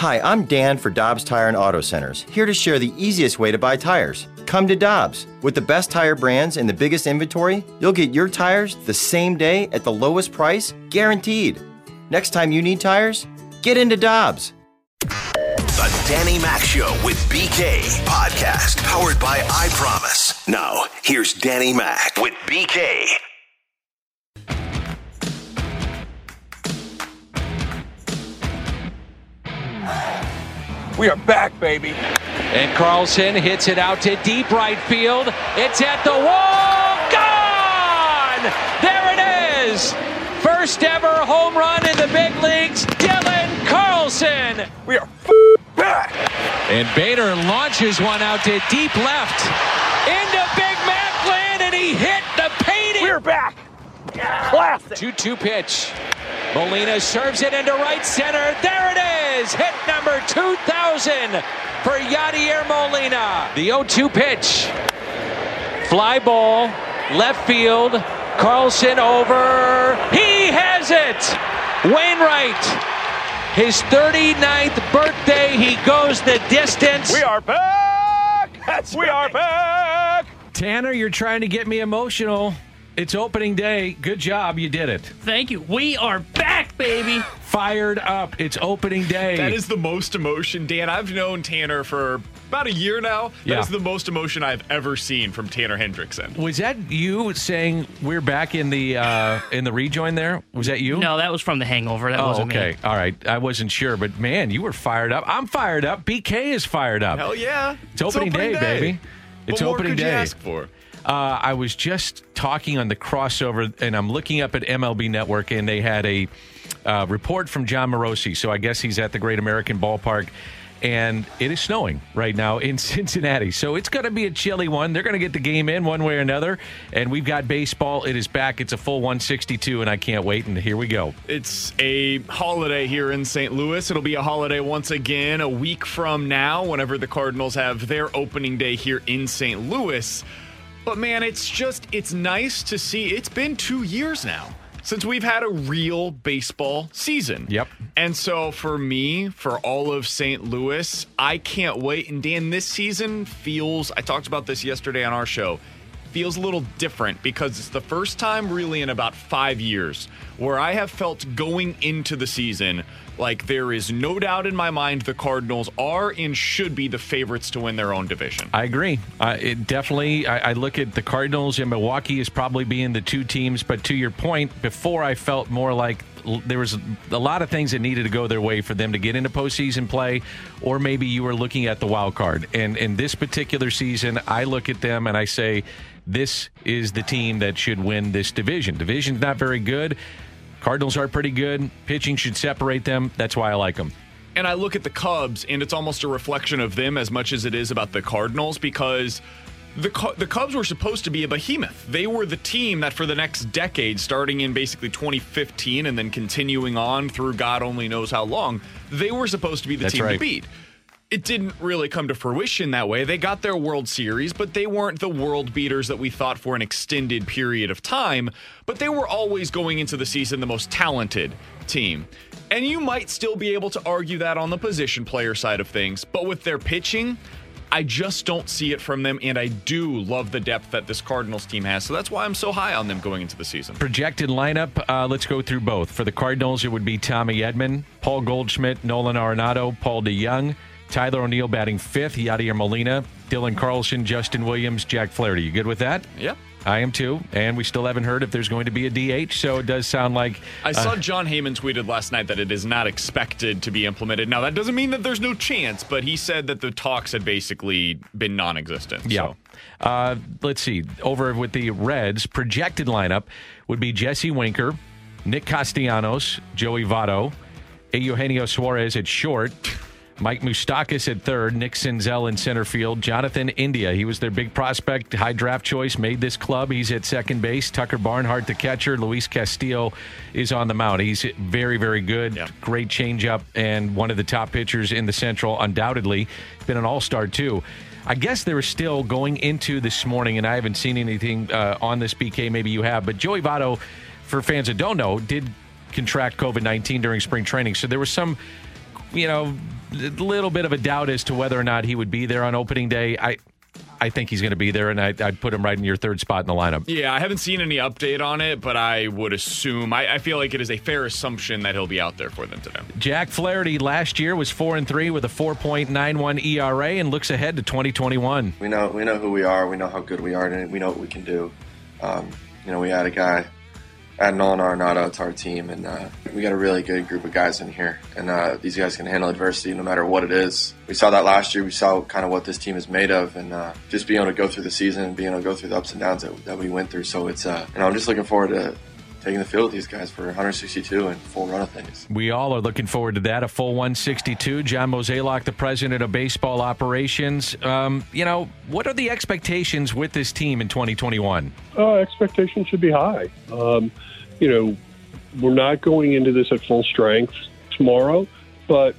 Hi, I'm Dan for Dobbs Tire and Auto Centers, here to share the easiest way to buy tires. Come to Dobbs. With the best tire brands and the biggest inventory, you'll get your tires the same day at the lowest price, guaranteed. Next time you need tires, get into Dobbs. The Danny Mac Show with BK podcast powered by I Promise. Now, here's Danny Mac with BK. We are back, baby. And Carlson hits it out to deep right field. It's at the wall. Gone! There it is. First ever home run in the big leagues. Dylan Carlson. We are back. And Bader launches one out to deep left. Into Big Mac land, and he hit the painting. We're back. Classic. 2 2 pitch. Molina serves it into right center. There it is. Hit number 2000 for Yadier Molina. The 0 2 pitch. Fly ball, left field. Carlson over. He has it. Wainwright. His 39th birthday. He goes the distance. We are back. That's we are back. Tanner, you're trying to get me emotional. It's opening day. Good job. You did it. Thank you. We are back, baby. Fired up. It's opening day. That is the most emotion, Dan. I've known Tanner for about a year now. That Yeah. is the most emotion I've ever seen from Tanner Hendrickson. Was that you saying we're back in the uh, in the rejoin there? Was that you? No, that was from the hangover. That Oh, wasn't okay. me. All right. I wasn't sure, but man, you were fired up. I'm fired up. BK is fired up. Hell yeah. It's opening, day, baby. It's what more opening could day. You ask for? Uh, I was just talking on the crossover, and I'm looking up at MLB Network, and they had a uh, report from Jon Morosi. So I guess he's at the Great American Ballpark, and it is snowing right now in Cincinnati. So it's going to be a chilly one. They're going to get the game in one way or another, and we've got baseball. It is back. It's a full 162, and I can't wait. And here we go. It's a holiday here in St. Louis. It'll be a holiday once again a week from now, whenever the Cardinals have their opening day here in St. Louis. But man, it's just, it's nice to see. It's been two years now since we've had a real baseball season. Yep. And so for me, for all of St. Louis, I can't wait. And Dan, this season feels, I talked about this yesterday on our show, feels a little different because it's the first time really in about five years where I have felt going into the season like there is no doubt in my mind the Cardinals are and should be the favorites to win their own division. I agree. Uh, it definitely, I, I look at the Cardinals and Milwaukee as probably being the two teams. But to your point, before I felt more like there was a lot of things that needed to go their way for them to get into postseason play, or maybe you were looking at the wild card. And in this particular season, I look at them and I say, this is the team that should win this division. Division's not very good. Cardinals are pretty good. Pitching should separate them. That's why I like them. And I look at the Cubs, and it's almost a reflection of them as much as it is about the Cardinals because the the Cubs were supposed to be a behemoth. They were the team that for the next decade, starting in basically 2015 and then continuing on through God only knows how long, they were supposed to be the That's team right. to beat. It didn't really come to fruition that way. They got their World Series, but they weren't the world beaters that we thought for an extended period of time. But they were always going into the season the most talented team. And you might still be able to argue that on the position player side of things, but with their pitching, I just don't see it from them, and I do love the depth that this Cardinals team has. So that's why I'm so high on them going into the season. projected lineup, uh, let's go through both. For the Cardinals, it would be Tommy Edman, Paul Goldschmidt, Nolan Arenado, Paul DeJong, Tyler O'Neill batting fifth, Yadier Molina, Dylan Carlson, Justin Williams, Jack Flaherty. You good with that? Yeah. I am too. And we still haven't heard if there's going to be a DH, so it does sound like. I uh, saw Jon Heyman tweeted last night that it is not expected to be implemented. Now, that doesn't mean that there's no chance, but he said that the talks had basically been non existent. Yeah. Uh, let's see. Over with the Reds, projected lineup would be Jesse Winker, Nick Castellanos, Joey Votto, Eugenio Suarez at short, Mike Moustakas at third, Nick Senzel in center field, Jonathan India. He was their big prospect, high draft choice, made this club. He's at second base. Tucker Barnhart, the catcher. Luis Castillo is on the mound. He's very, very good. Yeah. Great changeup and one of the top pitchers in the Central, undoubtedly. Been an all star, too. I guess they were still going into this morning, and I haven't seen anything uh, on this BK. Maybe you have, but Joey Votto, for fans that don't know, did contract COVID 19 during spring training. So there was some you know, a little bit of a doubt as to whether or not he would be there on opening day. I I think he's going to be there, and I, would put him right in your third spot in the lineup. Yeah, I haven't seen any update on it, but I would assume I, I feel like it is a fair assumption that he'll be out there for them today. Jack Flaherty last year was four and three with a 4.91 ERA, and looks ahead to 2021. We know we know who we are. We know how good we are, and we know what we can do. Um, you know, we had a guy add Nolan Arenado to our team, and uh, we got a really good group of guys in here. And uh, these guys can handle adversity no matter what it is. We saw that last year. We saw kind of what this team is made of, and uh, just being able to go through the season being able to go through the ups and downs that, that we went through. So it's, uh, know, I'm just looking forward to taking the field with these guys for 162 and full run of things. We all are looking forward to that. A full 162. John Mozeliak, the president of baseball operations. Um, you know, what are the expectations with this team in 2021? Uh, expectations should be high. Um, you know, we're not going into this at full strength tomorrow, but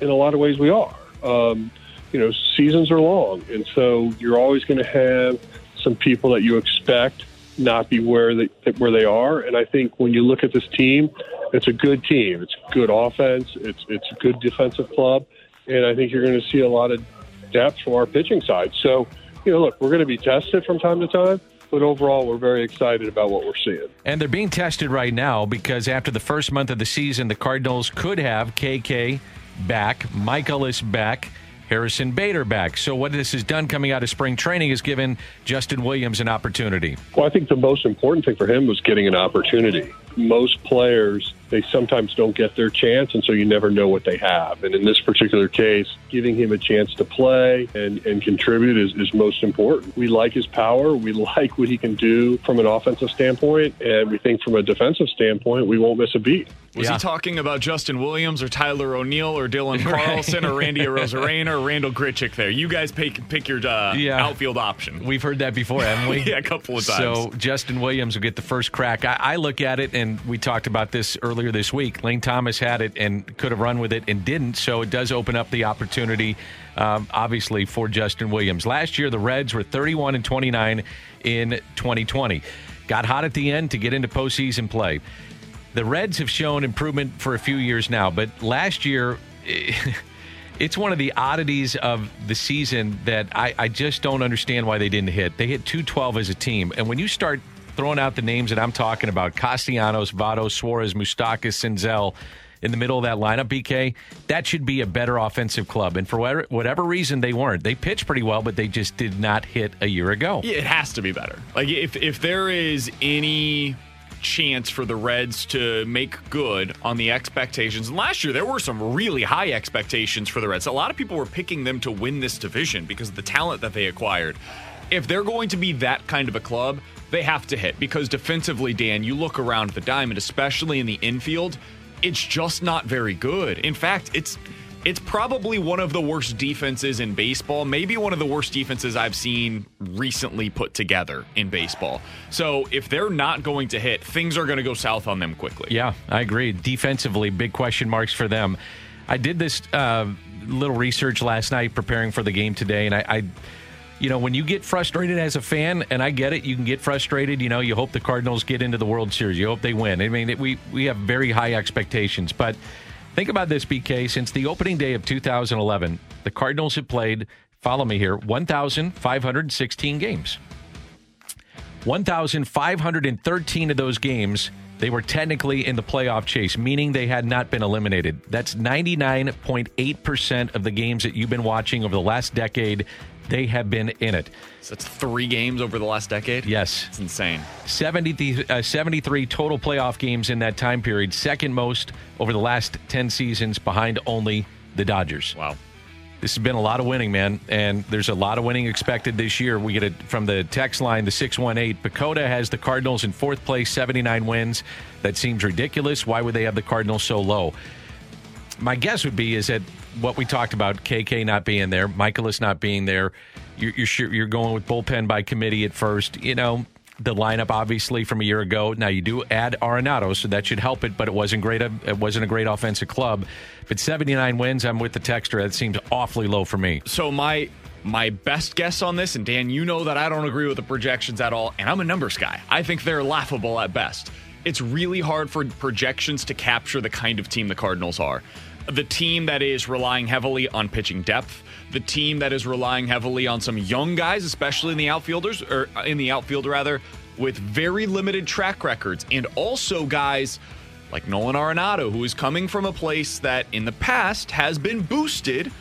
in a lot of ways we are. Um, you know, seasons are long, and so you're always going to have some people that you expect not be where they where they are. And I think when you look at this team, it's a good team. It's good offense. It's it's a good defensive club, and I think you're going to see a lot of depth from our pitching side. So, you know, look, we're going to be tested from time to time, but overall, we're very excited about what we're seeing. And they're being tested right now because after the first month of the season, the Cardinals could have KK back, Mikolas back. Harrison Bader back. So, what this has done coming out of spring training is given Justin Williams an opportunity. Well, I think the most important thing for him was getting an opportunity. Most players they sometimes don't get their chance, and so you never know what they have. And in this particular case, giving him a chance to play and, and contribute is, is most important. We like his power. We like what he can do from an offensive standpoint, and we think from a defensive standpoint, we won't miss a beat. Was yeah. he talking about Justin Williams or Tyler O'Neill or Dylan Carlson or Randy Arozarena or Randal Grichuk there? You guys pick, pick your uh, yeah. outfield option. We've heard that before, haven't we? yeah, a couple of times. So Justin Williams will get the first crack. I, I look at it, and we talked about this earlier earlier this week. Lane Thomas had it and could have run with it and didn't, so it does open up the opportunity, um, obviously, for Justin Williams. Last year, the Reds were 31 and 29 in 2020. Got hot at the end to get into postseason play. The Reds have shown improvement for a few years now, but last year. it's one of the oddities of the season that I, I, just don't understand why they didn't hit. They hit 212 as a team. And when you start throwing out the names that I'm talking about Castellanos, Votto, Suarez, Moustakas, Senzel in the middle of that lineup, BK, that should be a better offensive club. And for whatever, whatever reason, they weren't. They pitched pretty well, but they just did not hit a year ago. Yeah, it has to be better. Like, if, if there is any chance for the Reds to make good on the expectations. And last year, there were some really high expectations for the Reds. A lot of people were picking them to win this division because of the talent that they acquired. If they're going to be that kind of a club, they have to hit because defensively, Dan, you look around the diamond, especially in the infield, it's just not very good. In fact, it's it's probably one of the worst defenses in baseball, maybe one of the worst defenses I've seen recently put together in baseball. So if they're not going to hit, things are going to go south on them quickly. Yeah, I agree. Defensively, big question marks for them. I did this uh, little research last night preparing for the game today, and I, I you know, when you get frustrated as a fan, and I get it, you can get frustrated. You know, you hope the Cardinals get into the World Series. You hope they win. I mean, it, we we have very high expectations, but think about this, BK. Since the opening day of 2011, the Cardinals have played. Follow me here. 1,516 games. 1,513 of those games they were technically in the playoff chase, meaning they had not been eliminated. That's 99.8% of the games that you've been watching over the last decade they have been in it. So it's three games over the last decade? Yes. It's insane. 70, uh, 73 total playoff games in that time period, second most over the last 10 seasons, behind only the Dodgers. Wow. This has been a lot of winning, man, and there's a lot of winning expected this year. We get it from the text line, the 618. PECOTA has the Cardinals in fourth place, 79 wins. That seems ridiculous. Why would they have the Cardinals so low? My guess would be is that what we talked about, KK not being there, Mikolas not being there, you're you're, you're going with bullpen by committee at first. You know, the lineup obviously from a year ago. Now you do add Arenado, so that should help it, but it wasn't great. It wasn't a great offensive club. But 79 wins, I'm with the texter. That seems awfully low for me. So my my best guess on this, and Dan, you know that I don't agree with the projections at all, and I'm a numbers guy. I think they're laughable at best. It's really hard for projections to capture the kind of team the Cardinals are. The team that is relying heavily on pitching depth, the team that is relying heavily on some young guys, especially in the outfielders or uh, in the outfield rather, with very limited track records, and also guys like Nolan Arenado, who is coming from a place that in the past has been boosted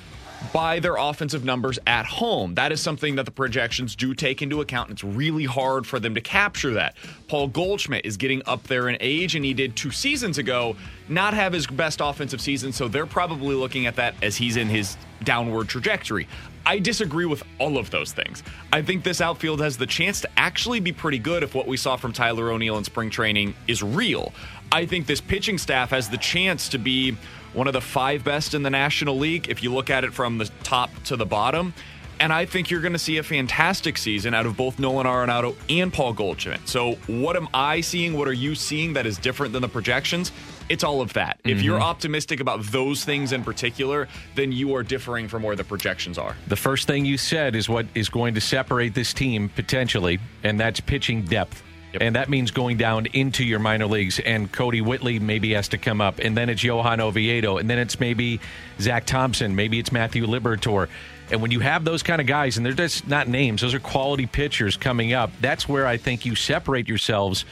by their offensive numbers at home. That is something that the projections do take into account. and It's really hard for them to capture that. Paul Goldschmidt is getting up there in age, and he did two seasons ago not have his best offensive season, so they're probably looking at that as he's in his downward trajectory. I disagree with all of those things. I think this outfield has the chance to actually be pretty good if what we saw from Tyler O'Neill in spring training is real. I think this pitching staff has the chance to be one of the five best in the National League if you look at it from the top to the bottom. And I think you're going to see a fantastic season out of both Nolan Arenado and Paul Goldschmidt. So, what am I seeing? What are you seeing that is different than the projections? It's all of that. Mm-hmm. If you're optimistic about those things in particular, then you are differing from where the projections are. The first thing you said is what is going to separate this team potentially, and that's pitching depth. Yep. And that means going down into your minor leagues. And Kodi Whitley maybe has to come up. And then it's Johan Oviedo. And then it's maybe Zach Thompson. Maybe it's Matthew Liberatore. And when you have those kind of guys, and they're just not names, those are quality pitchers coming up, that's where I think you separate yourselves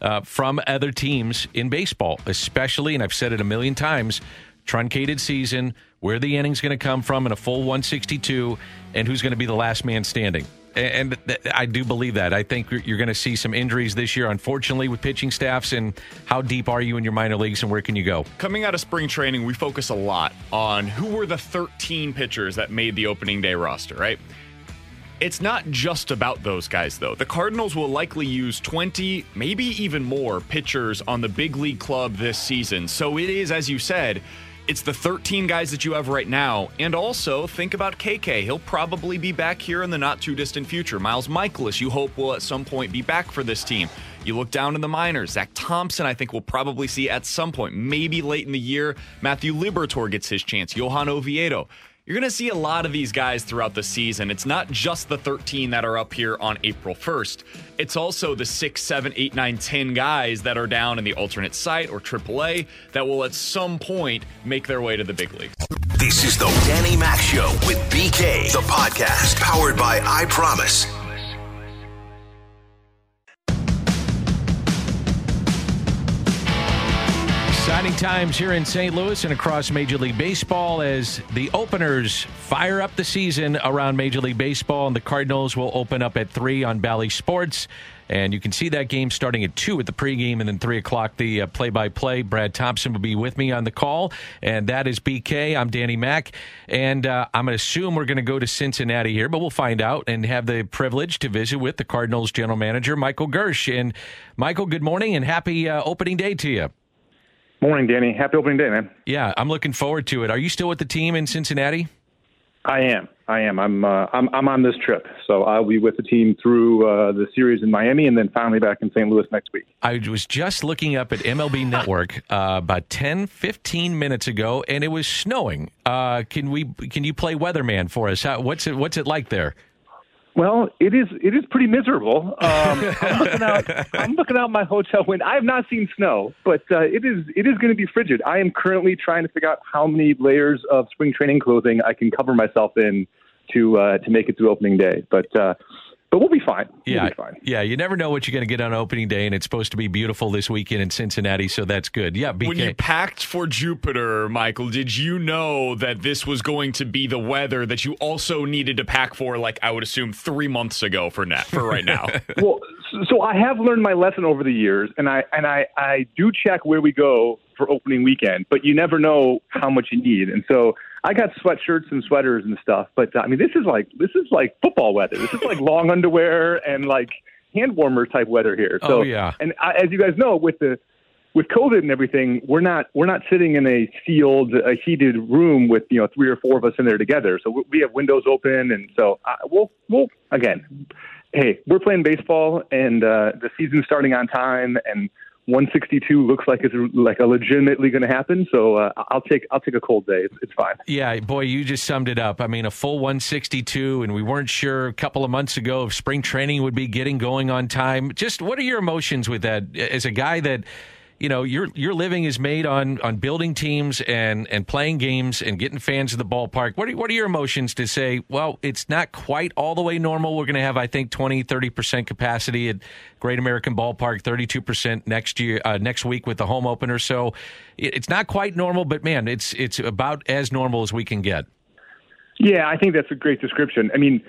uh, from other teams in baseball, especially, and I've said it a million times, truncated season, where the inning's going to come from in a full 162, and who's going to be the last man standing and I do believe that. I think you're going to see some injuries this year, unfortunately, with pitching staffs. And how deep are you in your minor leagues, and where can you go? Coming out of spring training, we focus a lot on who were the 13 pitchers that made the opening day roster, right? It's not just about those guys, though. The Cardinals will likely use 20, maybe even more pitchers on the big league club this season. So it is, as you said, it's the 13 guys that you have right now. And also, think about KK. He'll probably be back here in the not too distant future. Miles Mikolas, you hope, will at some point be back for this team. You look down in the minors. Zach Thompson, I think we'll probably see at some point, maybe late in the year. Matthew Liberatore gets his chance. Johan Oviedo. You're going to see a lot of these guys throughout the season. It's not just the 13 that are up here on April 1st. It's also the 6, 7, 8, 9, 10 guys that are down in the alternate site or AAA that will at some point make their way to the big leagues. This is the Danny Mac Show with BK, the podcast powered by I Promise. Exciting times here in St. Louis and across Major League Baseball as the openers fire up the season around Major League Baseball, and the Cardinals will open up at 3 on Bally Sports. And you can see that game starting at 2 at the pregame and then 3 o'clock the play by play. Brad Thompson will be with me on the call. And that is BK. I'm Danny Mac. And uh, I'm going to assume we're going to go to Cincinnati here, but we'll find out and have the privilege to visit with the Cardinals general manager, Michael Girsch. And Michael, good morning and happy uh, opening day to you. Morning, Danny. Happy opening day, man. Yeah, I'm looking forward to it. Are you still with the team in Cincinnati? I am. I am. I'm. Uh, I'm. I'm on this trip, so I'll be with the team through uh, the series in Miami, and then finally back in St. Louis next week. I was just looking up at MLB Network uh, about 10, 15 minutes ago, and it was snowing. Uh, can we? Can you play weatherman for us? How, what's it? What's it like there? Well, it is it is pretty miserable. Um, I'm looking out. I'm looking out my hotel window. I have not seen snow, but uh, it is it is going to be frigid. I am currently trying to figure out how many layers of spring training clothing I can cover myself in to uh, to make it through opening day. But uh, but we'll be fine. Yeah, we'll be fine. yeah. You never know what you're going to get on opening day, and it's supposed to be beautiful this weekend in Cincinnati, so that's good. Yeah, BK. When you packed for Jupiter, Michael, did you know that this was going to be the weather that you also needed to pack for? Like I would assume three months ago for net for right now. well, so I have learned my lesson over the years, and I and I I do check where we go for opening weekend, but you never know how much you need, and so I got sweatshirts and sweaters and stuff, but I mean, this is like this is like football weather. This is like long underwear and like hand warmer type weather here. So, oh yeah. And I, as you guys know, with the with COVID and everything, we're not we're not sitting in a sealed, a heated room with you know three or four of us in there together. So we have windows open, and so uh, we'll we'll again. Hey, we're playing baseball, and uh, the season's starting on time, and 162 looks like it's like a legitimately going to happen. So uh, I'll take I'll take a cold day. It's, it's, fine. Yeah, boy, you just summed it up. I mean, a full 162, and we weren't sure a couple of months ago if spring training would be getting going on time. Just what are your emotions with that as a guy that you know your your living is made on on building teams and and playing games and getting fans in the ballpark. What are what are your emotions to say? Well, it's not quite all the way normal. We're going to have I think 20 30 percent capacity at Great American Ballpark, thirty two percent next year uh, next week with the home opener. So it, it's not quite normal, but man, it's it's about as normal as we can get. Yeah, I think that's a great description. I mean,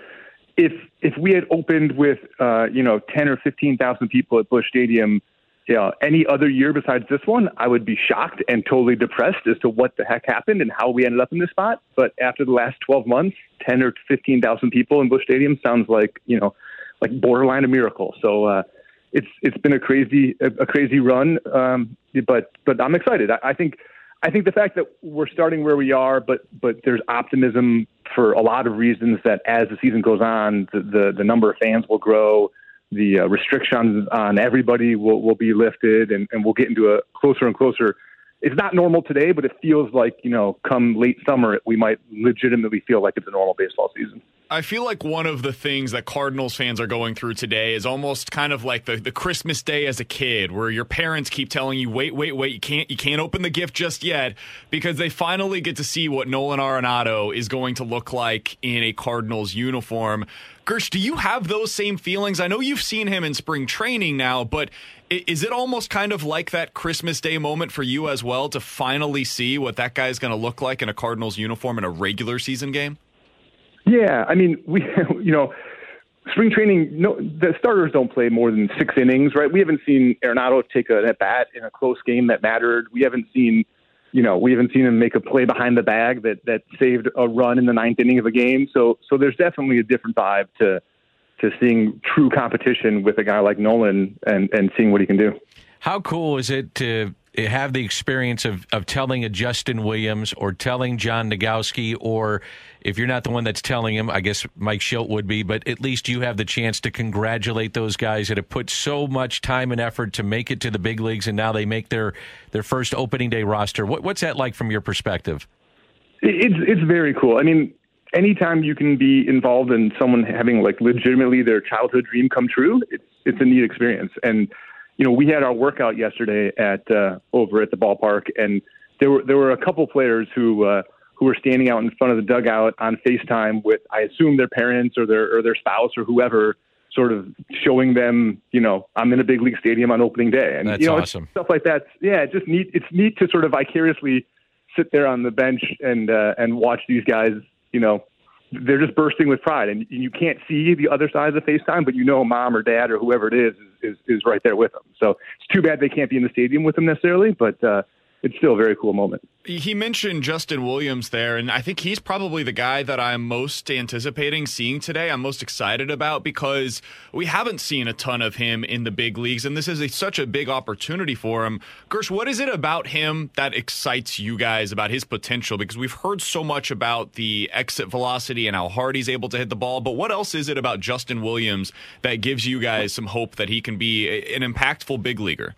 if if we had opened with uh, you know ten or fifteen thousand people at Busch Stadium you know, any other year besides this one, I would be shocked and totally depressed as to what the heck happened and how we ended up in this spot. But after the last 12 months, 10 or 15,000 people in Busch Stadium sounds like, you know, like borderline a miracle. So, uh, it's, it's been a crazy, a crazy run. Um, but, but I'm excited. I, I think, I think the fact that we're starting where we are, but, but there's optimism for a lot of reasons that as the season goes on, the, the, the number of fans will grow the uh, restrictions on everybody will, will be lifted and, and we'll get into a closer and closer. It's not normal today, but it feels like, you know, come late summer, we might legitimately feel like it's a normal baseball season. I feel like one of the things that Cardinals fans are going through today is almost kind of like the, the Christmas day as a kid, where your parents keep telling you, wait, wait, wait, you can't you can't open the gift just yet, because they finally get to see what Nolan Arenado is going to look like in a Cardinals uniform. Girsch, do you have those same feelings? I know you've seen him in spring training now, but is it almost kind of like that Christmas Day moment for you as well to finally see what that guy is going to look like in a Cardinals uniform in a regular season game? Yeah, I mean, we, you know, spring training, no, the starters don't play more than six innings, right? We haven't seen Arenado take a, at bat in a close game that mattered. We haven't seen, you know, we haven't seen him make a play behind the bag that that saved a run in the ninth inning of a game. So, so there's definitely a different vibe to to seeing true competition with a guy like Nolan and and seeing what he can do. How cool is it to have the experience of, of telling a Justin Williams or telling John Nogowski, or if you're not the one that's telling him, I guess Mike Shildt would be, but at least you have the chance to congratulate those guys that have put so much time and effort to make it to the big leagues, and now they make their, their first opening day roster. What, what's that like from your perspective? It's it's very cool. I mean, anytime you can be involved in someone having like legitimately their childhood dream come true, it's it's a neat experience. And you know, we had our workout yesterday at uh, over at the ballpark, and there were there were a couple players who uh, who were standing out in front of the dugout on FaceTime with, I assume, their parents or their or their spouse or whoever, sort of showing them, you know, I'm in a big league stadium on opening day, and That's you know, awesome. stuff like that. Yeah, it's just neat. It's neat to sort of vicariously sit there on the bench and uh, and watch these guys, you know, they're just bursting with pride, and you can't see the other side of the FaceTime, but you know, mom or dad or whoever it is is is right there with them. So it's too bad they can't be in the stadium with them necessarily, but uh, it's still a very cool moment. He mentioned Justin Williams there, and I think he's probably the guy that I'm most anticipating seeing today. I'm most excited about because we haven't seen a ton of him in the big leagues, and this is a, such a big opportunity for him. Girsch, what is it about him that excites you guys about his potential? Because we've heard so much about the exit velocity and how hard he's able to hit the ball, but what else is it about Justin Williams that gives you guys some hope that he can be an impactful big leaguer?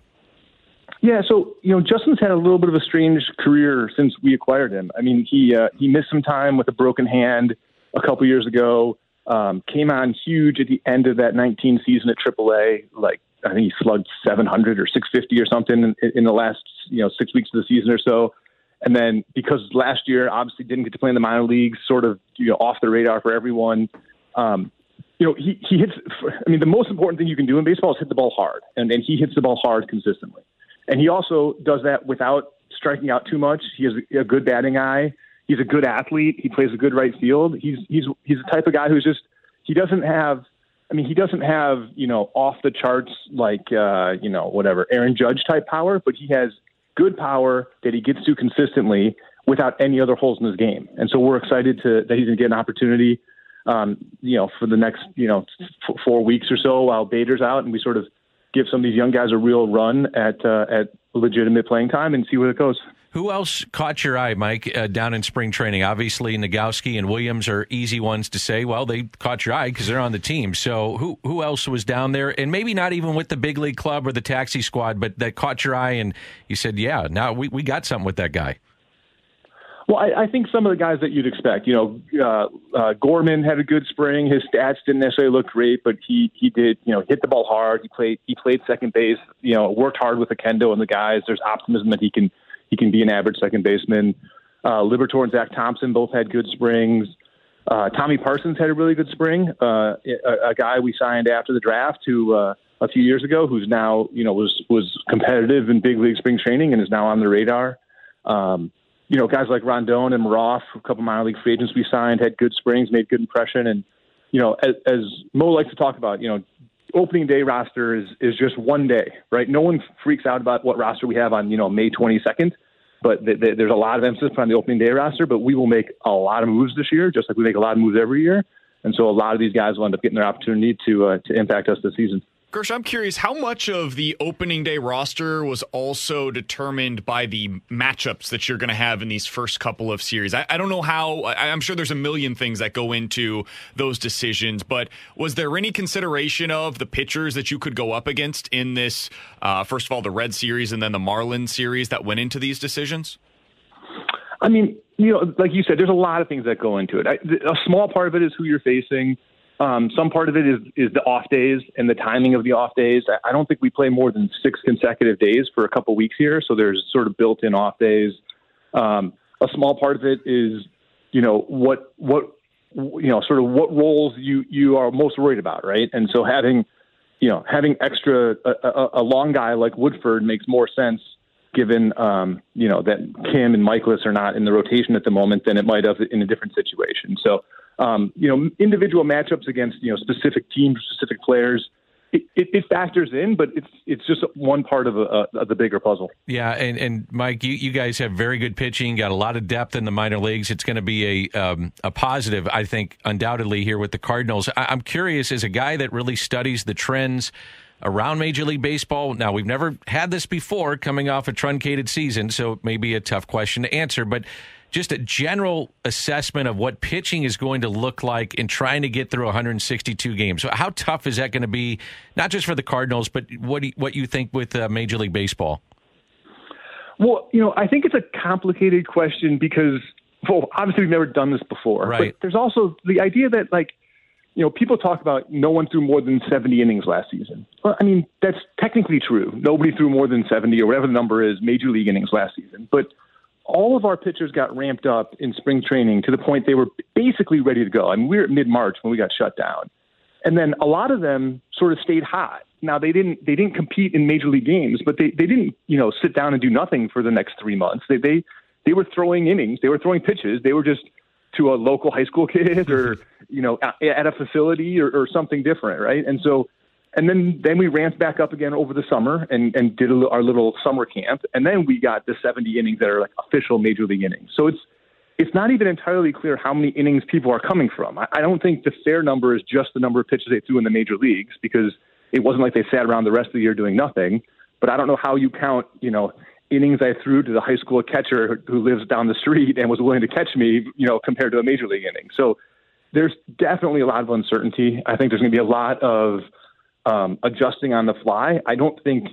Yeah, so you know, Justin's had a little bit of a strange career since we acquired him. I mean, he uh, he missed some time with a broken hand a couple years ago. Um, came on huge at the end of that 19 season at AAA. Like I think he slugged 700 or 650 or something in, in the last you know six weeks of the season or so. And then because last year obviously didn't get to play in the minor leagues, sort of you know off the radar for everyone. Um, you know, he, he hits. I mean, the most important thing you can do in baseball is hit the ball hard, and, and he hits the ball hard consistently. And he also does that without striking out too much. He has a good batting eye. He's a good athlete. He plays a good right field. He's he's he's the type of guy who's just he doesn't have. I mean, he doesn't have you know off the charts like uh, you know whatever Aaron Judge type power, but he has good power that he gets to consistently without any other holes in his game. And so we're excited to that he's going to get an opportunity. Um, you know, for the next you know f- four weeks or so while Bader's out, and we sort of give some of these young guys a real run at uh, at legitimate playing time and see where it goes. Who else caught your eye, Mike, uh, down in spring training? Obviously, Nogowski and Williams are easy ones to say. Well, they caught your eye because they're on the team. So, who who else was down there, and maybe not even with the big league club or the taxi squad, but that caught your eye, and you said, "Yeah, now we we got something with that guy." Well, I, I think some of the guys that you'd expect, you know, uh, uh, Gorman had a good spring. His stats didn't necessarily look great, but he he did, you know, hit the ball hard. He played he played second base. You know, worked hard with Oquendo and the guys. There's optimism that he can he can be an average second baseman. Uh, Liberatore and Zach Thompson both had good springs. Uh, Tommy Parsons had a really good spring. Uh, a, a guy we signed after the draft who uh, a few years ago, who's now you know was was competitive in big league spring training and is now on the radar. Um, you know, guys like Rondon and Roth, a couple minor league free agents we signed, had good springs, made good impression. And, you know, as, as Mo likes to talk about, you know, opening day roster is, is just one day, right? No one freaks out about what roster we have on, you know, May 22nd. But th- th- there's a lot of emphasis on the opening day roster, but we will make a lot of moves this year, just like we make a lot of moves every year. And so a lot of these guys will end up getting their opportunity to uh, to impact us this season. Girsch, I'm curious how much of the opening day roster was also determined by the matchups that you're going to have in these first couple of series. I, I, don't know how, I, I'm sure there's a million things that go into those decisions, but was there any consideration of the pitchers that you could go up against in this, uh, first of all, the Red Series and then the Marlins series that went into these decisions? I mean, you know, like you said, there's a lot of things that go into it. I, a small part of it is who you're facing. Um, some part of it is is the off days and the timing of the off days. I, I don't think we play more than six consecutive days for a couple weeks here, so there's sort of built-in off days. Um, a small part of it is, you know, what what you know, sort of what roles you you are most worried about, right? And so having, you know, having extra a, a, a long guy like Woodford makes more sense given um, you know that Kim and Mikolas are not in the rotation at the moment than it might have in a different situation. So um, you know, individual matchups against you know specific teams, specific players. It, it, it, factors in, but it's it's just one part of, a, the bigger puzzle. Yeah, and, and Mike, you, you guys have very good pitching, got a lot of depth in the minor leagues. It's going to be a um, a positive, I think, undoubtedly here with the Cardinals. I, I'm curious, as a guy that really studies the trends around Major League Baseball. Now, we've never had this before, coming off a truncated season, so it may be a tough question to answer, but just a general assessment of what pitching is going to look like in trying to get through 162 games. So how tough is that going to be, not just for the Cardinals, but what you, what you think with uh, Major League Baseball? Well, you know, I think it's a complicated question because, well, obviously we've never done this before. Right. But there's also the idea that, like, you know, people talk about no one threw more than 70 innings last season. Well, I mean, that's technically true. Nobody threw more than 70 or whatever the number is, major league innings last season. But all of our pitchers got ramped up in spring training to the point they were basically ready to go. I mean, we were at mid March when we got shut down, and then a lot of them sort of stayed hot. Now they didn't they didn't compete in major league games, but they they didn't you know sit down and do nothing for the next three months. They they they were throwing innings, they were throwing pitches, they were just to a local high school kid or you know at a facility or, or something different, right? And so and then then we ramped back up again over the summer and and did a, our little summer camp, and then we got the 70 innings that are like official major league innings. So it's it's not even entirely clear how many innings people are coming from. I, I don't think the fair number is just the number of pitches they threw in the major leagues because it wasn't like they sat around the rest of the year doing nothing. But I don't know how you count, you know, innings I threw to the high school catcher who lives down the street and was willing to catch me, you know, compared to a major league inning. So there's definitely a lot of uncertainty. I think there's going to be a lot of um, adjusting on the fly. I don't think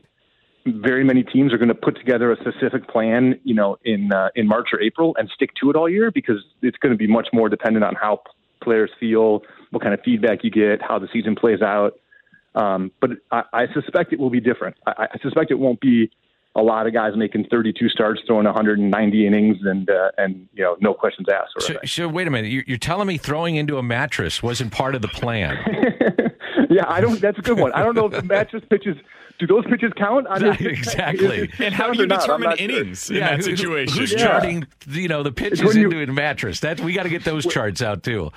very many teams are going to put together a specific plan, you know, in uh, in March or April and stick to it all year because it's going to be much more dependent on how players feel, what kind of feedback you get, how the season plays out. Um, but I, I suspect it will be different. I, I suspect it won't be a lot of guys making 32 starts, throwing 190 innings, and uh, and you know no questions asked. So, so, wait a minute, you're, you're telling me throwing into a mattress wasn't part of the plan? yeah, I don't. That's a good one. I don't know if the mattress pitches. Do those pitches count? exactly. and how do you determine innings sure. in yeah, that situation? Who's yeah. charting? You know the pitches you, into a mattress. That we got to get those charts out too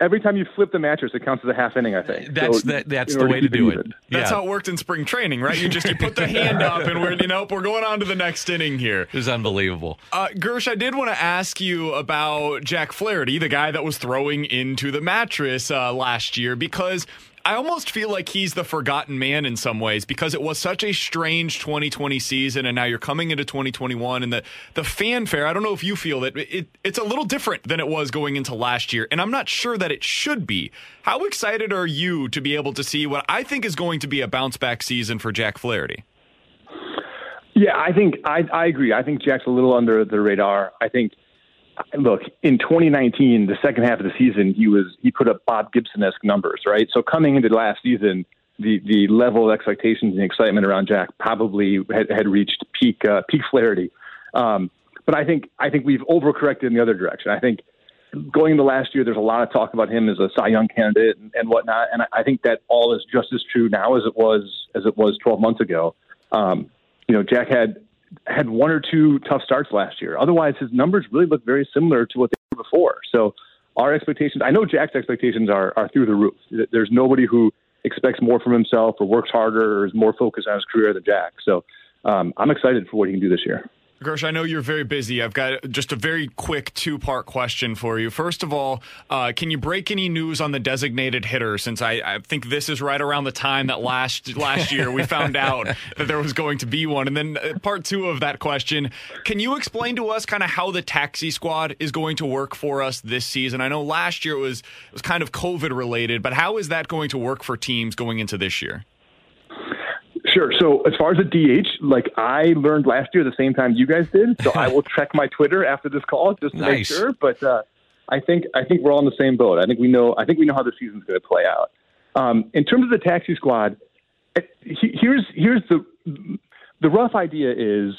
every time you flip the mattress, it counts as a half inning. I think that's so, that, that's the way to do it. That's how it worked in spring training, right? You just you put the hand up, and we're you know we're going on to the next inning here. It was unbelievable. Uh, Girsch, I did want to ask you about Jack Flaherty, the guy that was throwing into the mattress uh, last year, because I almost feel like he's the forgotten man in some ways because it was such a strange 2020 season, and now you're coming into 2021, and the the fanfare. I don't know if you feel that it, it's a little different than it was going into last year, and I'm not sure that it should be. How excited are you to be able to see what I think is going to be a bounce back season for Jack Flaherty? Yeah, I think I, I agree. I think Jack's a little under the radar. I think look in 2019, the second half of the season, he was he put up Bob Gibson esque numbers, right? So coming into last season, the the level of expectations and excitement around Jack probably had, had reached peak uh, peak Flaherty. Um, but I think I think we've overcorrected in the other direction. I think going into last year, there's a lot of talk about him as a Cy Young candidate and, and whatnot, and I, I think that all is just as true now as it was as it was 12 months ago. Um, you know, Jack had had one or two tough starts last year. Otherwise, his numbers really look very similar to what they were before. So our expectations, I know Jack's expectations are, are through the roof. There's nobody who expects more from himself or works harder or is more focused on his career than Jack. So um, I'm excited for what he can do this year. Girsch, I know you're very busy. I've got just a very quick two part question for you. First of all, uh, can you break any news on the designated hitter? Since I, I, think this is right around the time that last last year we found out that there was going to be one. And then uh, part two of that question, can you explain to us kind of how the taxi squad is going to work for us this season? I know last year it was it was kind of COVID related, but how is that going to work for teams going into this year? Sure. So as far as the DH, like I learned last year the same time you guys did. So I will check my Twitter after this call just to nice. make sure. But uh, I think I think we're all in the same boat. I think we know I think we know how the season's going to play out. Um, in terms of the taxi squad, eh, here's here's the the rough idea is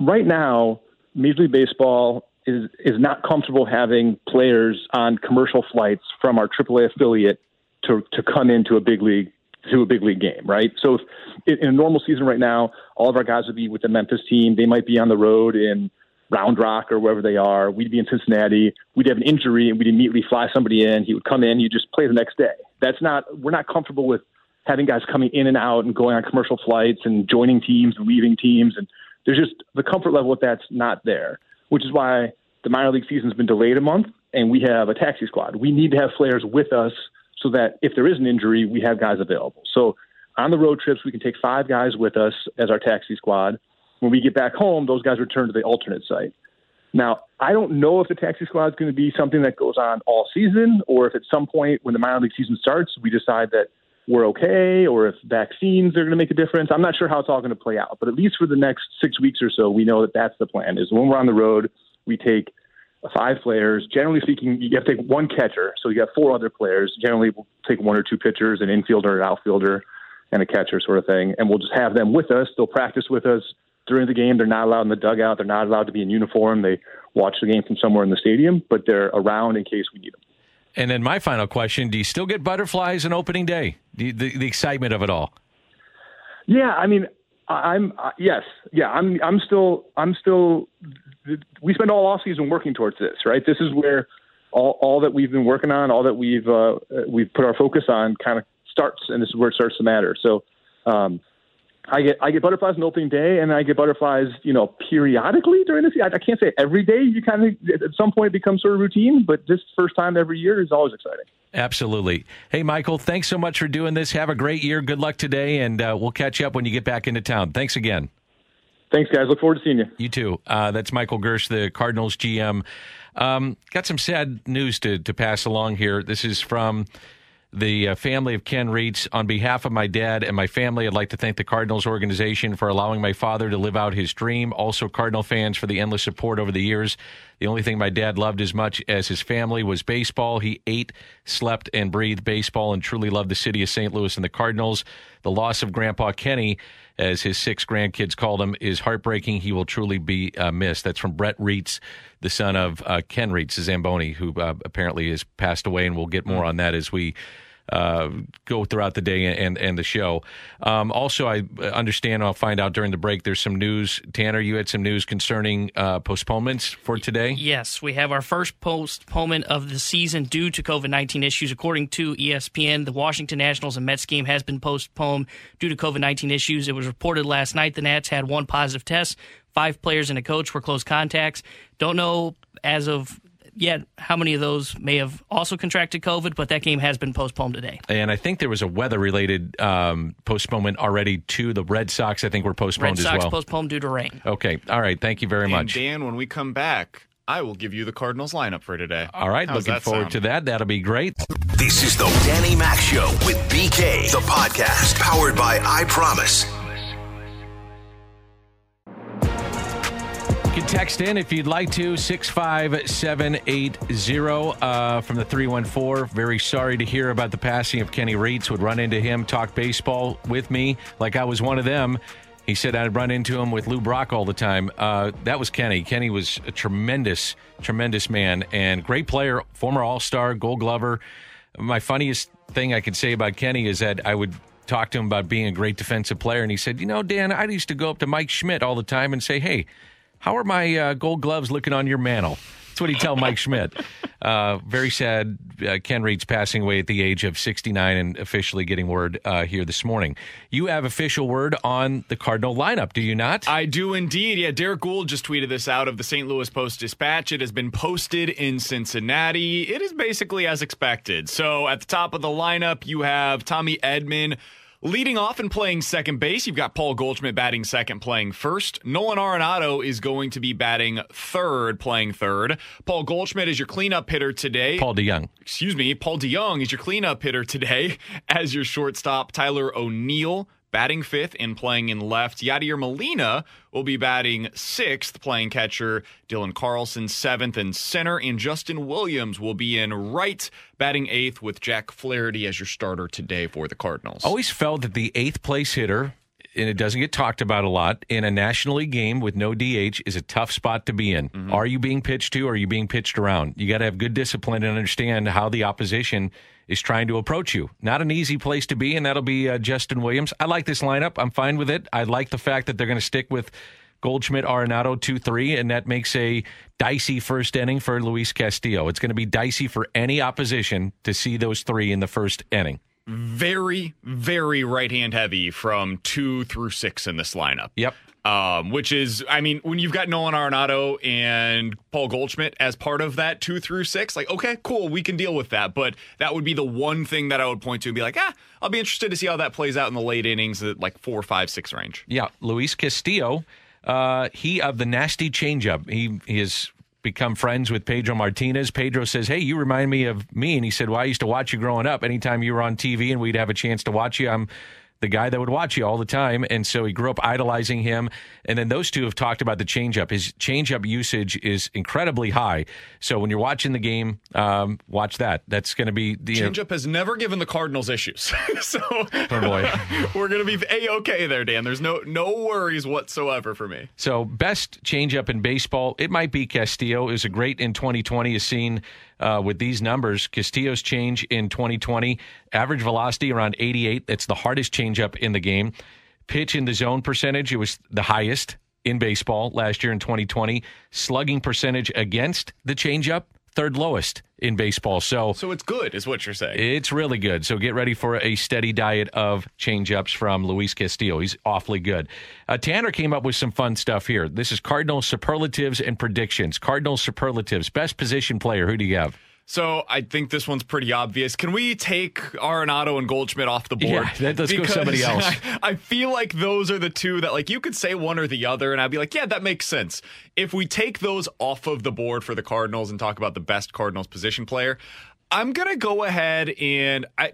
right now Major League Baseball is is not comfortable having players on commercial flights from our AAA affiliate to to come into a big league to a big league game, right? So if, in a normal season right now, all of our guys would be with the Memphis team. They might be on the road in Round Rock or wherever they are. We'd be in Cincinnati. We'd have an injury and we'd immediately fly somebody in. He would come in. You just play the next day. That's not. We're not comfortable with having guys coming in and out and going on commercial flights and joining teams and leaving teams. And there's just the comfort level with that's not there, which is why the minor league season's been delayed a month and we have a taxi squad. We need to have players with us so that if there is an injury, we have guys available. So on the road trips, we can take five guys with us as our taxi squad. When we get back home, those guys return to the alternate site. Now, I don't know if the taxi squad is going to be something that goes on all season, or if at some point when the minor league season starts, we decide that we're okay, or if vaccines are going to make a difference. I'm not sure how it's all going to play out, but at least for the next six weeks or so, we know that that's the plan. Is when we're on the road, we take five players. Generally speaking, you have to take one catcher, so you have four other players. Generally, we'll take one or two pitchers, an infielder, an outfielder, and a catcher, sort of thing, and we'll just have them with us. They'll practice with us during the game. They're not allowed in the dugout. They're not allowed to be in uniform. They watch the game from somewhere in the stadium, but they're around in case we need them. And then my final question: Do you still get butterflies on opening day? The, the, the excitement of it all. Yeah, I mean, I'm uh, yes, yeah. I'm I'm still I'm still we spend all off season working towards this, right? This is where all, all that we've been working on, all that we've uh, we've put our focus on, kind of starts, and this is where it starts to matter. So, um, I get I get butterflies on opening day, and I get butterflies, you know, periodically during the season. I can't say every day. You kind of at some point it becomes sort of routine, but this first time every year is always exciting. Absolutely. Hey, Michael, thanks so much for doing this. Have a great year. Good luck today, and uh, we'll catch up when you get back into town. Thanks again. Thanks, guys. Look forward to seeing you. You too. Uh, that's Michael Girsch, the Cardinals GM. Um, got some sad news to, to pass along here. This is from the uh, family of Ken Reitz. On behalf of my dad and my family, I'd like to thank the Cardinals organization for allowing my father to live out his dream. Also, Cardinal fans for the endless support over the years. The only thing my dad loved as much as his family was baseball. He ate, slept, and breathed baseball and truly loved the city of St. Louis and the Cardinals. The loss of Grandpa Kenny as his six grandkids called him, is heartbreaking. He will truly be uh, missed. That's from Brett Reitz, the son of uh, Ken Reitz, Zamboni, who uh, apparently has passed away, and we'll get more mm. on that as we uh, go throughout the day and and the show. Um, also, I understand. I'll find out during the break. There's some news. Tanner, you had some news concerning uh, postponements for today. Yes, we have our first postponement of the season due to COVID 19 issues. According to ESPN, the Washington Nationals and Mets game has been postponed due to COVID 19 issues. It was reported last night the Nats had one positive test. Five players and a coach were close contacts. Don't know as of yet how many of those may have also contracted COVID, but that game has been postponed today. And I think there was a weather related um, postponement already to the Red Sox. I think were postponed Red Sox as well. postponed due to rain. Okay. All right. Thank you very and much. Dan, when we come back, I will give you the Cardinals lineup for today. All right. How's looking forward sound? to that. That'll be great. This is the Danny Mac Show with BK, the podcast powered by I Promise. Text in if you'd like to, 65780 uh, from the 314. Very sorry to hear about the passing of Kenny Reitz. Would run into him, talk baseball with me like I was one of them. He said I'd run into him with Lou Brock all the time. Uh, that was Kenny. Kenny was a tremendous, tremendous man and great player, former All Star, Gold Glover. My funniest thing I could say about Kenny is that I would talk to him about being a great defensive player, and he said, "You know, Dan, I used to go up to Mike Schmidt all the time and say, hey." How are my uh, gold gloves looking on your mantle? That's what he tell Mike Schmidt. Uh, very sad. Uh, Ken Reitz passing away at the age of 69 and officially getting word uh, here this morning. You have official word on the Cardinal lineup, do you not? I do indeed. Yeah, Derrick Goold just tweeted this out of the St. Louis Post Dispatch. It has been posted in Cincinnati. It is basically as expected. So at the top of the lineup, you have Tommy Edman. Leading off and playing second base, you've got Paul Goldschmidt batting second, playing first. Nolan Arenado is going to be batting third, playing third. Paul Goldschmidt is your cleanup hitter today. Paul DeJong. Excuse me, Paul DeJong is your cleanup hitter today as your shortstop. Tyler O'Neill batting fifth and playing in left. Yadier Molina will be batting sixth, playing catcher. Dylan Carlson seventh and center. And Justin Williams will be in right, batting eighth with Jack Flaherty as your starter today for the Cardinals. Always felt that the eighth place hitter, and it doesn't get talked about a lot, in a National League game with no DH is a tough spot to be in. Mm-hmm. Are you being pitched to or are you being pitched around? You got to have good discipline and understand how the opposition is trying to approach you. Not an easy place to be, and that'll be uh, Justin Williams. I like this lineup. I'm fine with it. I like the fact that they're going to stick with Goldschmidt, Arenado, 2 3, and that makes a dicey first inning for Luis Castillo. It's going to be dicey for any opposition to see those three in the first inning. Very, very right hand heavy from two through six in this lineup. Yep. Um, which is, I mean, when you've got Nolan Arenado and Paul Goldschmidt as part of that two through six, like, okay, cool, we can deal with that. But that would be the one thing that I would point to and be like, ah, I'll be interested to see how that plays out in the late innings at like four, five, six range. Yeah, Luis Castillo, uh, he of the nasty changeup. He, he has become friends with Pedro Martinez. Pedro says, "Hey, you remind me of me," and he said, "Well, I used to watch you growing up. Anytime you were on TV and we'd have a chance to watch you, I'm." The guy that would watch you all the time, and so he grew up idolizing him. And then those two have talked about the changeup. His changeup usage is incredibly high. So when you're watching the game, um, watch that. That's going to be the Changeup has never given the Cardinals issues, so Oh, boy. we're gonna be a okay there, Dan. There's no no worries whatsoever for me. So best changeup in baseball, it might be Castillo. It was a great in 2020 as seen uh, with these numbers. Castillo's change in 2020, average velocity around 88. That's the hardest changeup in the game. Pitch in the zone percentage, it was the highest in baseball last year in 2020. Slugging percentage against the changeup, third lowest in baseball. So So it's good, is what you're saying. it's really good. So get ready for a steady diet of changeups from Luis Castillo. He's awfully good. Uh, Tanner came up with some fun stuff here. This is Cardinal superlatives and predictions. Cardinal superlatives. Best position player. Who do you have? So I think this one's pretty obvious. Can we take Arenado and Goldschmidt off the board? Yeah, that- let's go somebody else. I, I feel like those are the two that like you could say one or the other, and I'd be like, yeah, that makes sense. If we take those off of the board for the Cardinals and talk about the best Cardinals position player, I'm gonna go ahead and I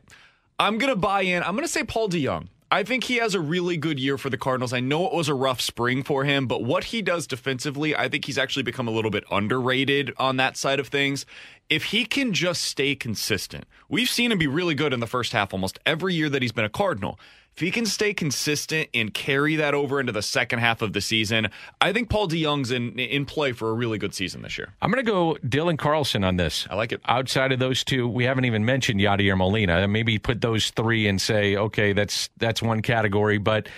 I'm gonna buy in. I'm gonna say Paul DeJong. I think he has a really good year for the Cardinals. I know it was a rough spring for him, but what he does defensively, I think he's actually become a little bit underrated on that side of things. If he can just stay consistent, we've seen him be really good in the first half almost every year that he's been a Cardinal. If he can stay consistent and carry that over into the second half of the season, I think Paul DeJong's in in play for a really good season this year. I'm going to go Dylan Carlson on this. I like it. Outside of those two, we haven't even mentioned Yadier Molina. Maybe put those three and say, okay, that's that's one category. But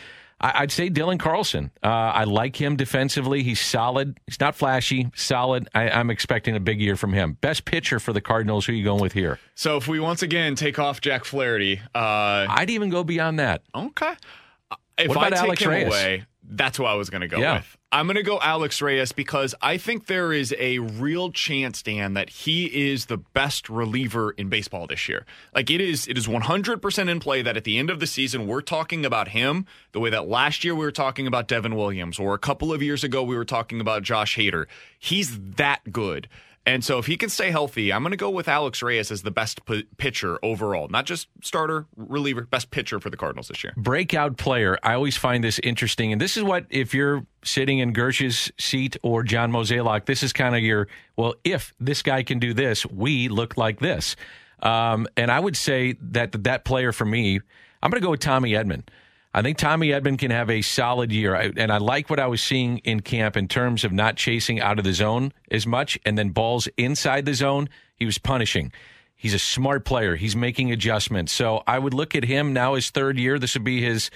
I, I'd say Dylan Carlson. Uh, I like him defensively. He's solid. He's not flashy. Solid. I, I'm expecting a big year from him. Best pitcher for the Cardinals. Who are you going with here? So if we once again take off Jack Flaherty, uh, I'd even go beyond that. Okay. If What I about take Alex him Reyes? away, that's who I was going to go Yeah. with. I'm going to go Alex Reyes because I think there is a real chance, Dan, that he is the best reliever in baseball this year. Like it is, it is 100% in play that at the end of the season we're talking about him the way that last year we were talking about Devin Williams, or a couple of years ago we were talking about Josh Hader. He's that good. And so if he can stay healthy, I'm going to go with Alex Reyes as the best p- pitcher overall, not just starter, reliever, best pitcher for the Cardinals this year. breakout player. I always find this interesting, and this is what if you're sitting in Girsch's seat or John Mozeliak, this is kind of your well. If this guy can do this, we look like this. Um, and I would say that that player for me, I'm going to go with Tommy Edman. I think Tommy Edman can have a solid year, I, and I like what I was seeing in camp in terms of not chasing out of the zone as much, and then balls inside the zone. He was punishing. He's a smart player. He's making adjustments. So I would look at him now his third year. This would be his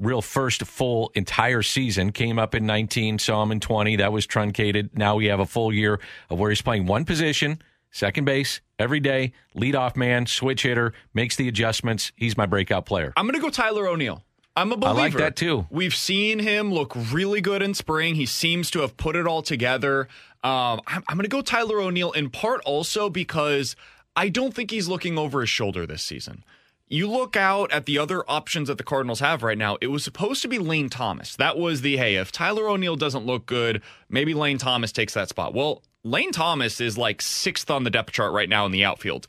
real first full entire season. Came up in 19, saw him in 20. That was truncated. Now we have a full year of where he's playing one position, second base, every day, leadoff man, switch hitter, makes the adjustments. He's my breakout player. I'm going to go Tyler O'Neill. I'm a believer. I like that too. We've seen him look really good in spring. He seems to have put it all together. Um, I'm, I'm going to go Tyler O'Neill in part also because I don't think he's looking over his shoulder this season. You look out at the other options that the Cardinals have right now. It was supposed to be Lane Thomas. That was the hey, if Tyler O'Neill doesn't look good, maybe Lane Thomas takes that spot. Well, Lane Thomas is like sixth on the depth chart right now in the outfield.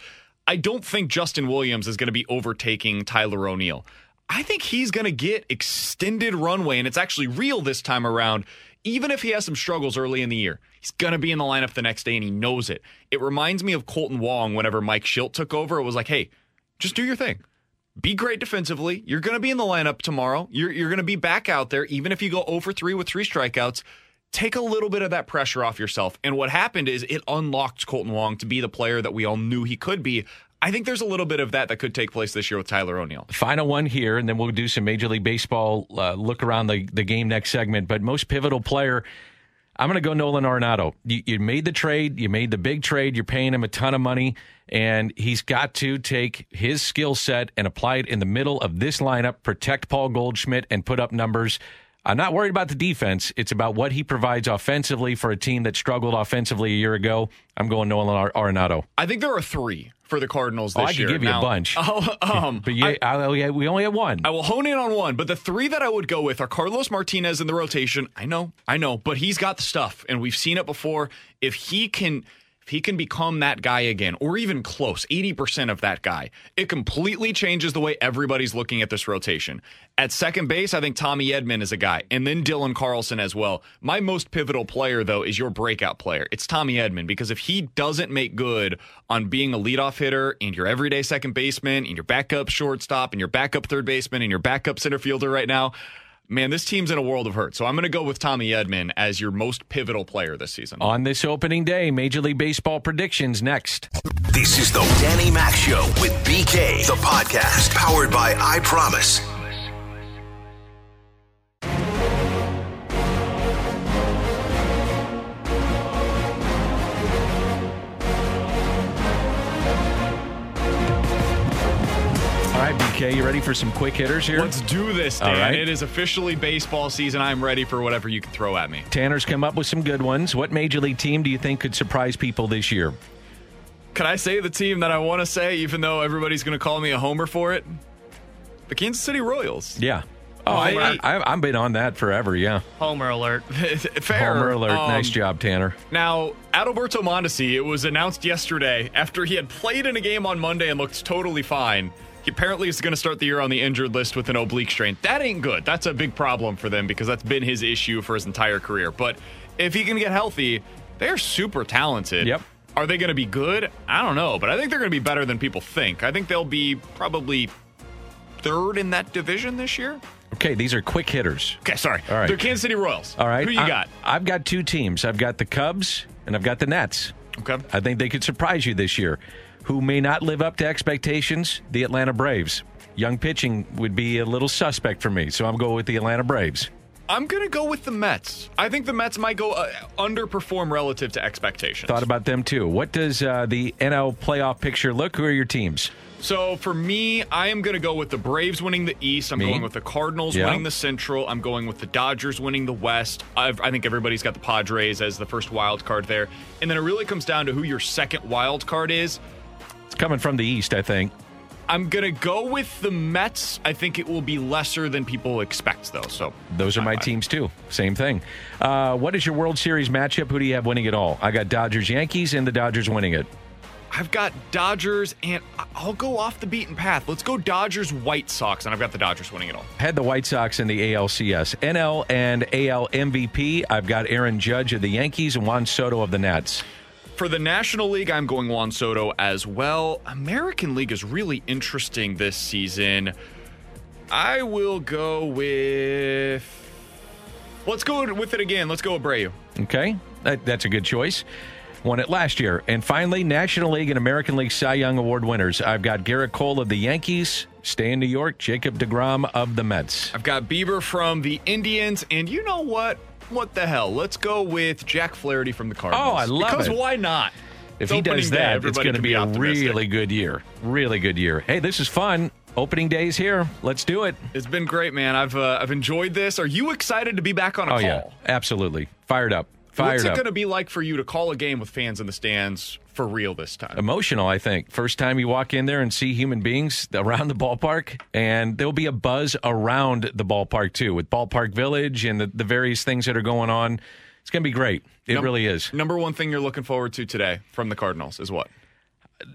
I don't think Justin Williams is going to be overtaking Tyler O'Neill. I think he's going to get extended runway, and it's actually real this time around. Even if he has some struggles early in the year, he's going to be in the lineup the next day, and he knows it. It reminds me of Kolten Wong whenever Mike Shildt took over. It was like, hey, just do your thing. Be great defensively. You're going to be in the lineup tomorrow. You're, you're going to be back out there, even if you go over 3 with three strikeouts. Take a little bit of that pressure off yourself. And what happened is it unlocked Kolten Wong to be the player that we all knew he could be. I think there's a little bit of that that could take place this year with Tyler O'Neill. Final one here, and then we'll do some Major League Baseball uh, look around the, the game next segment. But most pivotal player, I'm going to go Nolan Arenado. You, you made the trade, you made the big trade, you're paying him a ton of money, and he's got to take his skill set and apply it in the middle of this lineup, protect Paul Goldschmidt, and put up numbers. I'm not worried about the defense. It's about what he provides offensively for a team that struggled offensively a year ago. I'm going Nolan Ar- Arenado. I think there are three for the Cardinals Oh, this I could year. give you a bunch. Oh, um, But you, I- I, I- we only have one. I will hone in on one, but the three that I would go with are Carlos Martinez in the rotation. I know, I know, but he's got the stuff, and we've seen it before. If he can, if he can become that guy again, or even close, eighty percent of that guy, it completely changes the way everybody's looking at this rotation. At second base, I think Tommy Edman is a guy, and then Dylan Carlson as well. My most pivotal player, though, is your breakout player. It's Tommy Edman because if he doesn't make good on being a leadoff hitter and your everyday second baseman and your backup shortstop and your backup third baseman and your backup center fielder right now, man, this team's in a world of hurt. So I'm going to go with Tommy Edman as your most pivotal player this season. On this opening day, Major League Baseball predictions next. This is the Danny Mac Show with BK, the podcast powered by I Promise. All right, BK, you ready for some quick hitters here? Let's do this, Dan. right. It is officially baseball season. I'm ready for whatever you can throw at me. Tanner's come up with some good ones. What Major League team do you think could surprise people this year? Can I say the team that I want to say, even though everybody's going to call me a homer for it? The Kansas City Royals. Yeah. Oh, I, Homer. I, I've been on that forever. Yeah. Homer alert. Fair. Homer alert. Um, nice job, Tanner. Now, Adalberto Mondesi, it was announced yesterday after he had played in a game on Monday and looked totally fine. He apparently is going to start the year on the injured list with an oblique strain. That ain't good. That's a big problem for them because that's been his issue for his entire career. But if he can get healthy, they're super talented. Yep. Are they going to be good? I don't know, but I think they're going to be better than people think. I think they'll be probably third in that division this year. Okay, these are quick hitters. Okay, sorry. All right. They're Kansas City Royals. All right. Who you I- got? I've got two teams. I've got the Cubs and I've got the Nets. Okay. I think they could surprise you this year. Who may not live up to expectations? The Atlanta Braves. Young pitching would be a little suspect for me, so I'm going with the Atlanta Braves. I'm going to go with the Mets. I think the Mets might go uh, underperform relative to expectations. Thought about them too. What does uh, the NL playoff picture look? Who are your teams? so for me, I am going to go with the Braves winning the East. I'm Me? going with the Cardinals Yeah. winning the Central. I'm going with the Dodgers winning the West. I've, I think everybody's got the Padres as the first wild card there. And then it really comes down to who your second wild card is. It's coming from the East, I think. I'm gonna go with the Mets. I think it will be lesser than people expect, though. So those are my teams too. Same thing. Uh, what is your World Series matchup? Who do you have winning it all? I got Dodgers, Yankees, and the Dodgers winning it. I've got Dodgers, and I'll go off the beaten path. Let's go Dodgers, White Sox, and I've got the Dodgers winning it all. Had the White Sox in the ALCS, NL and AL MVP. I've got Aaron Judge of the Yankees and Juan Soto of the Nats. For the National League, I'm going Juan Soto as well. American League is really interesting this season. I will go with. Let's go with it again. Let's go Abreu. Okay, that, that's a good choice. Won it last year. And finally, National League and American League Cy Young Award winners. I've got Gerrit Cole of the Yankees, stay in New York, Jacob DeGrom of the Mets. I've got Bieber from the Indians, and you know what? What the hell? Let's go with Jack Flaherty from the Cardinals. Oh, I love because it. why not? If It's he does opening day, that, it's going to can be a really good year. Really good year. Hey, this is fun. Opening day's here. Let's do it. It's been great, man. I've uh, I've enjoyed this. Are you excited to be back on a Oh, call? yeah. Absolutely. Fired up. Fired up. What's it going to be like for you to call a game with fans in the stands for real this time? emotional, I think. First time you walk in there and see human beings around the ballpark, and there'll be a buzz around the ballpark too, with Ballpark Village and the, the various things that are going on. It's going to be great. It Num- really is. Number one thing you're looking forward to today from the Cardinals is what?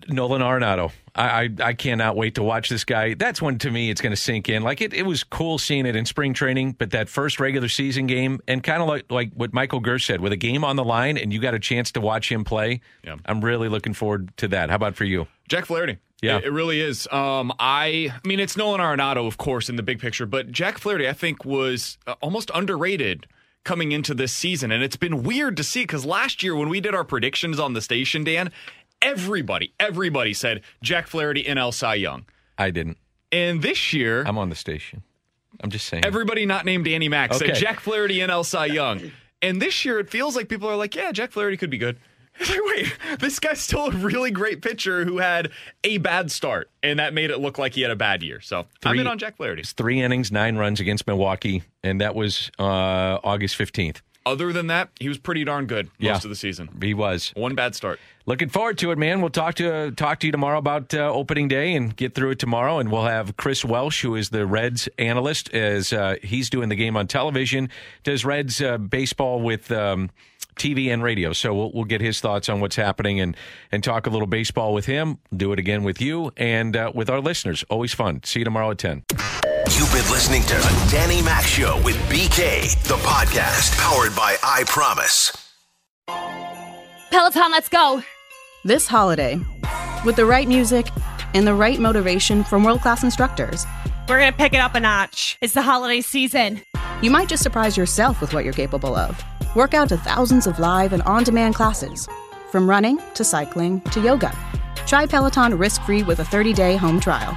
Nolan Arenado. I, I I cannot wait to watch this guy. That's when to me it's going to sink in. Like it, it was cool seeing it in spring training, but that first regular season game and kind of like like what Michael Girsch said, with a game on the line and you got a chance to watch him play. Yeah. I'm really looking forward to that. How about for you? Jack Flaherty. Yeah. It, it really is. Um, I, I mean, it's Nolan Arenado, of course, in the big picture, but Jack Flaherty, I think, was uh, almost underrated coming into this season. And it's been weird to see because last year when we did our predictions on the station, Dan, everybody, everybody said Jack Flaherty NL Cy Young. I didn't. And this year, I'm on the station. I'm just saying. everybody not named Danny Mac said Jack Flaherty NL Cy Young. And this year, it feels like people are like, yeah, Jack Flaherty could be good. It's like, wait, this guy's still a really great pitcher who had a bad start, and that made it look like he had a bad year. So I'm in on Jack Flaherty. three innings, nine runs against Milwaukee, and that was uh, August 15th. Other than that, he was pretty darn good most Yeah. of the season. He was. One bad start. Looking forward to it, man. We'll talk to talk to you tomorrow about uh, opening day and get through it tomorrow. And we'll have Chris Welsh, who is the Reds analyst, as uh, he's doing the game on television. Does Reds uh, baseball with um, TV and radio? So we'll, we'll get his thoughts on what's happening and and talk a little baseball with him. Do it again with you and uh, with our listeners. Always fun. See you tomorrow at ten. You've been listening to the Danny Mac Show with BK, the podcast powered by I Promise. Peloton, let's go. This holiday, with the right music and the right motivation from world class instructors, We're going to pick it up a notch. It's the holiday season. you might just surprise yourself with what you're capable of. Work out to thousands of live and on demand classes, from running to cycling to yoga. Try Peloton risk free with a 30 day home trial.